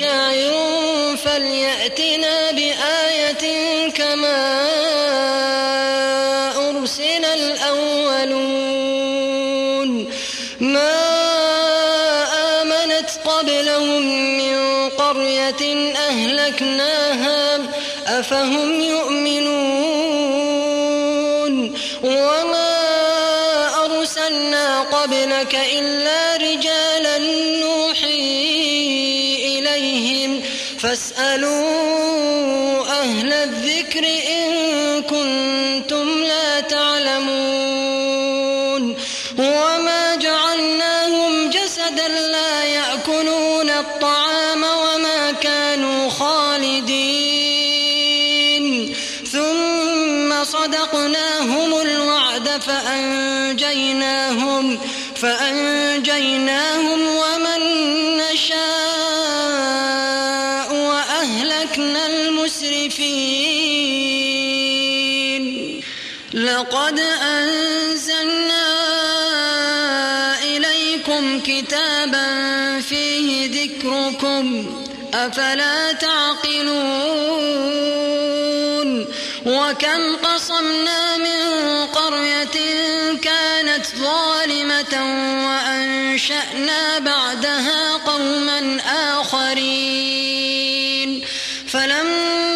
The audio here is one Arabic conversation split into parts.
شاعر فليأتنا بآية كما أرسل الأولون. ما آمنت قبلهم من قرية أهلكناها أفهم يؤمنون. وما أرسلنا قبلك إلا رجالا نوحي فاسألوا إليكم كتابا فيه ذكركم أفلا تعقلون وكم قصمنا من قرية كانت ظالمة وأنشأنا بعدها قوما آخرين فلما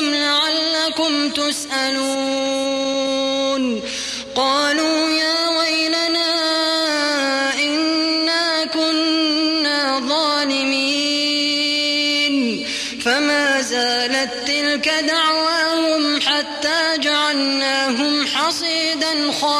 ومساكنكم لعلكم تسألون. قالوا يا ويلنا إنا كنا ظالمين. فما زالت تلك دعواهم حتى جعلناهم حصيدا خامدين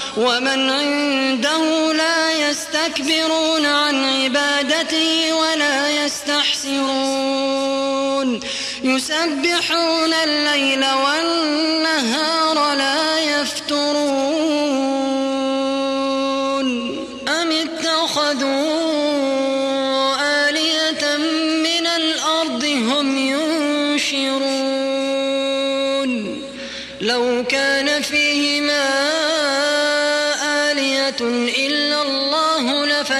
ومن عنده لا يستكبرون عن عبادته ولا يستحسرون. يسبحون الليل والنهار لا يفترون.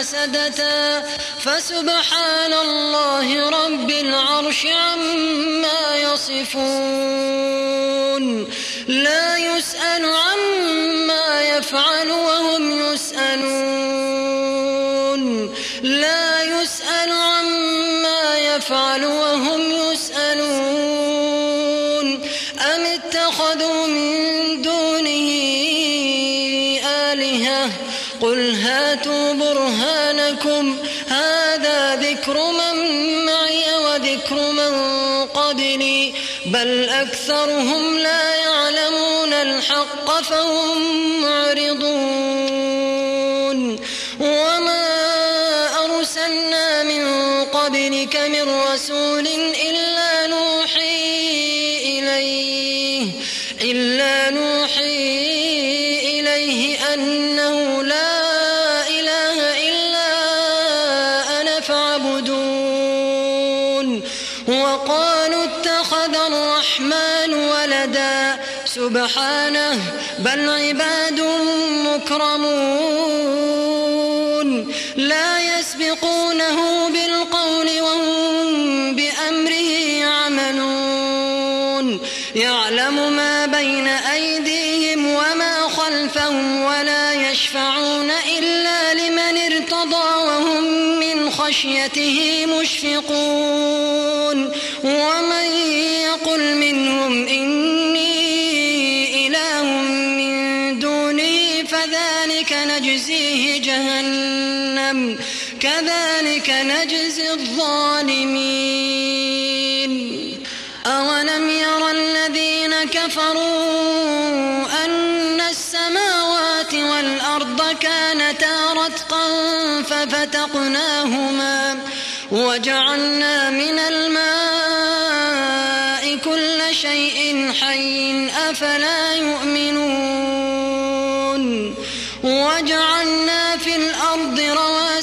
لفسدتا فسبحان الله رب العرش عما يصفون. لا يسأل عما يفعل وهم يسألون. لا بل أكثرهم لا يعلمون الحق فهم معرضون. وما أرسلنا من قبلك من رسول إلا سبحانه بل عباد مكرمون. لا يسبقونه بالقول وهم بأمره يعملون. يعلم ما بين أيديهم وما خلفهم ولا يشفعون إلا لمن ارتضى وهم من خشيته مشفقون. ومن يقل منهم إني كذلك نجزي الظالمين. أولم ير الذين كفروا أن السماوات والأرض كانتا رتقا ففتقناهما وجعلنا من الماء كل شيء حي أفلا يؤمنون. وجعلنا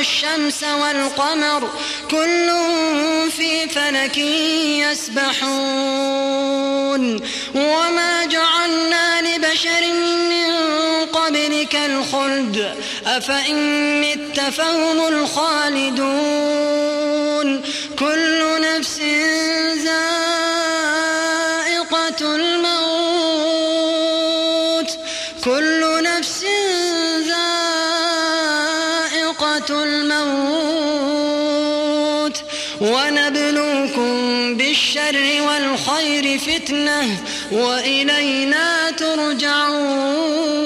والشمس والقمر كل في فلك يسبحون وما جعلنا لبشر من قبلك الخلد أفإن مت فهم الخالدون كل نفس ذائقة الموت فتنة وإلينا ترجعون.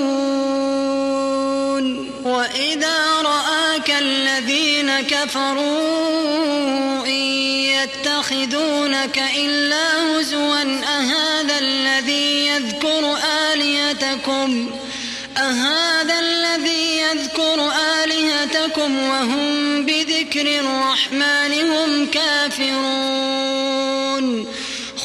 وإذا رآك الذين كفروا إن يتخذونك إلا هزوا أهذا الذي يذكر آلهتكم؟ أهذا الذي يذكر آلهتكم وهم بذكر الرحمن هم كافرون.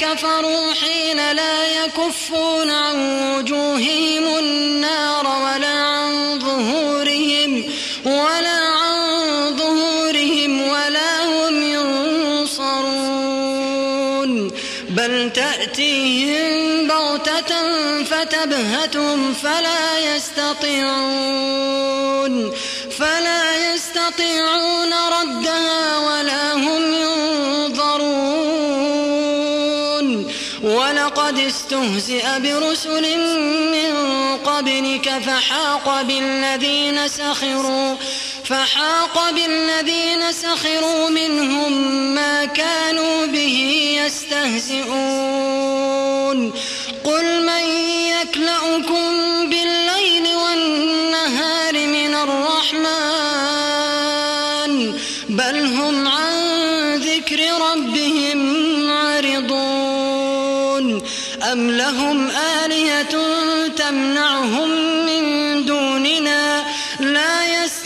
كفروا حين لا يكفون عن وجوههم النار ولا عن ظهورهم ولا عن ظهورهم ولا هم ينصرون. بل تأتيهم بغتة فتبهتهم فلا يستطيعون. فلا يستطيعون ردها ولا هم ينظرون ولقد استهزئ برسل من قبلك فحاق بالذين سخروا فحاق بالذين سخروا منهم ما كانوا به يستهزئون قل من يكلأكم بالليل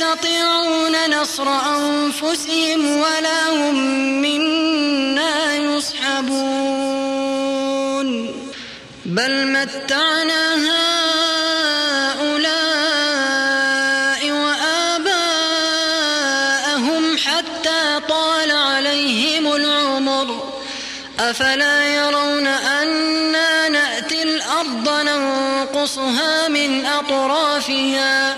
يستطيعون نصر أنفسهم ولا هم منا يصحبون. بل متعنا هؤلاء وآباءهم حتى طال عليهم العمر. أفلا يرون أنا نأتي الأرض ننقصها من أطرافها؟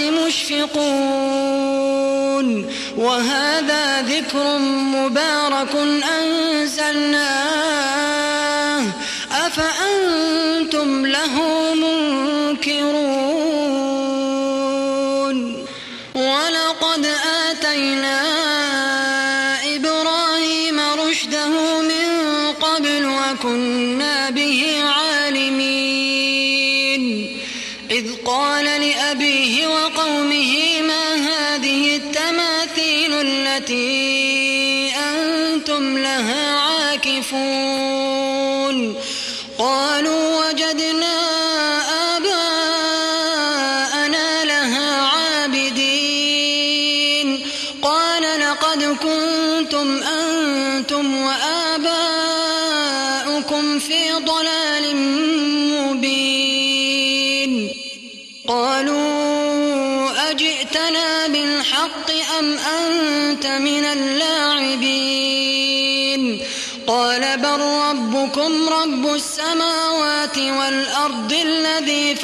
مشفقون. وهذا ذكر مبارك أنزلناه التي أنتم لها عاكفون.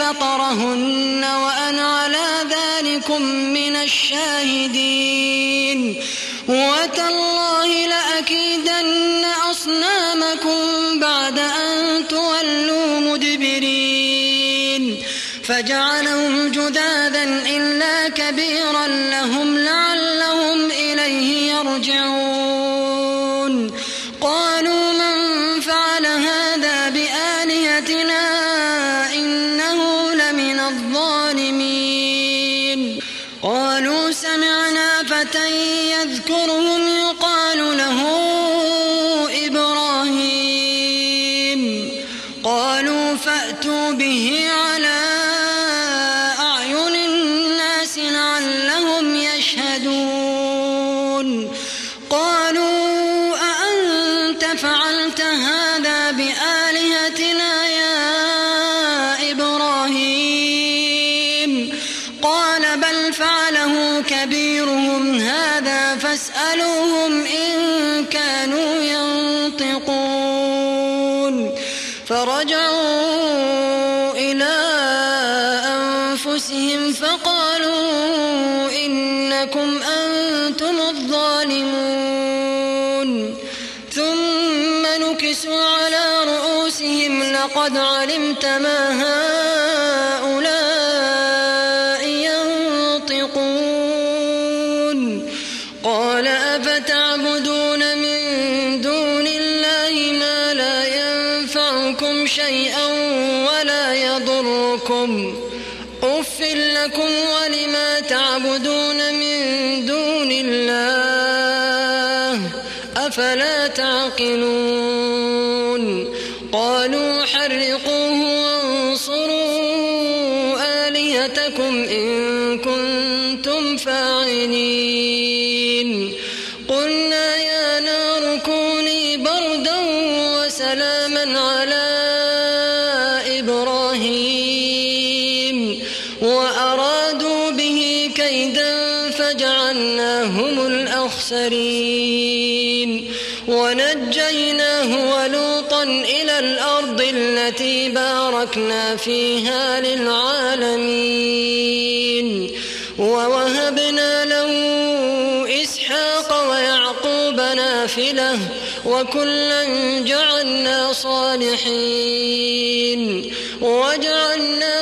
فطرهن وأنا على ذلكم من الشاهدين. وتالله لأكيدن أصنامكم بعد أن تولوا مدبرين. فجعلهم فعلت ينفعكم شيئا ولا يضركم. أف لكم التي باركنا فيها للعالمين. ووهبنا له إسحاق ويعقوب نافلة وكلا جعلنا صالحين. وجعلناهم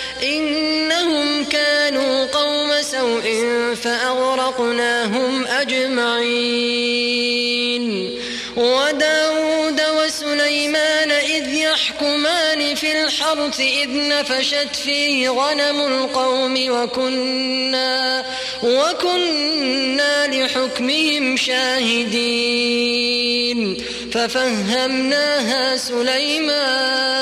سوء فأغرقناهم أجمعين وداود وسليمان إذ يحكمان في الحرث إذ نفشت فيه غنم القوم وكنا وكنا لحكمهم شاهدين ففهمناها سليمان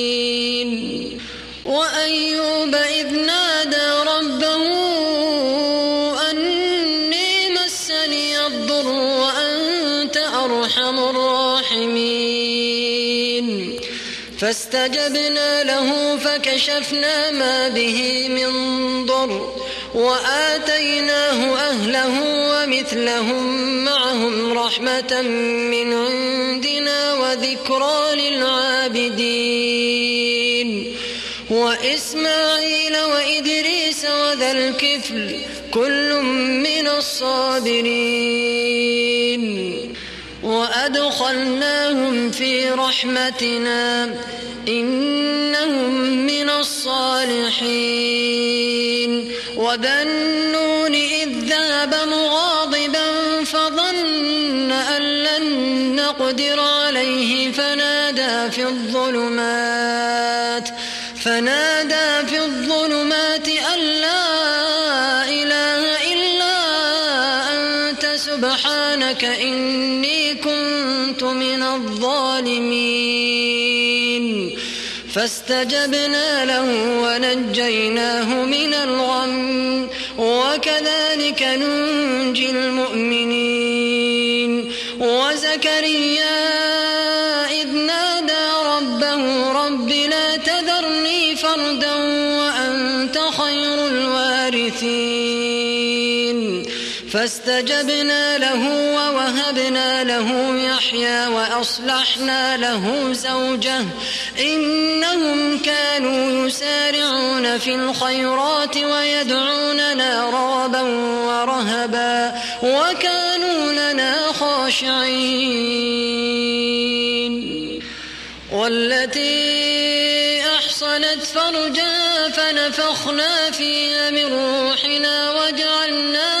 الراحمين. فاستجبنا له فكشفنا ما به من ضر وآتيناه أهله ومثلهم معهم رحمة من عندنا وذكرى للعابدين. وإسماعيل وإدريس وذا الكفل كل من الصابرين. وأدخلناهم في رحمتنا إنهم من الصالحين وذا النون إذ ذهب مغاضبا فظن أن لن نقدر عليه فنادى في الظلمات فنادى في الظلمات فاستجبنا له ونجيناه من الغم وكذلك ننجي المؤمنين. وزكريا إذ نادى ربه رب لا تذرني فردا وأنت خير الوارثين. فاستجبنا له ووهبنا له يحيى وأصلحنا له زوجه إنهم كانوا يسارعون في الخيرات ويدعوننا رغبا ورهبا وكانوا لنا خاشعين. والتي أحصنت فرجها فنفخنا فيها من روحنا وجعلناها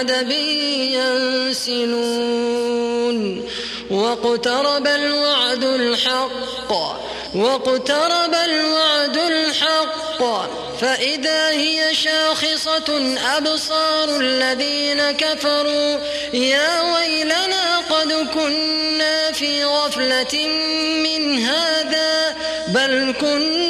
حدب ينسلون. واقترب الوعد الحق. واقترب الوعد الحق. فإذا هي شاخصة أبصار الذين كفروا. يا ويلنا قد كنا في غفلة من هذا بل كنا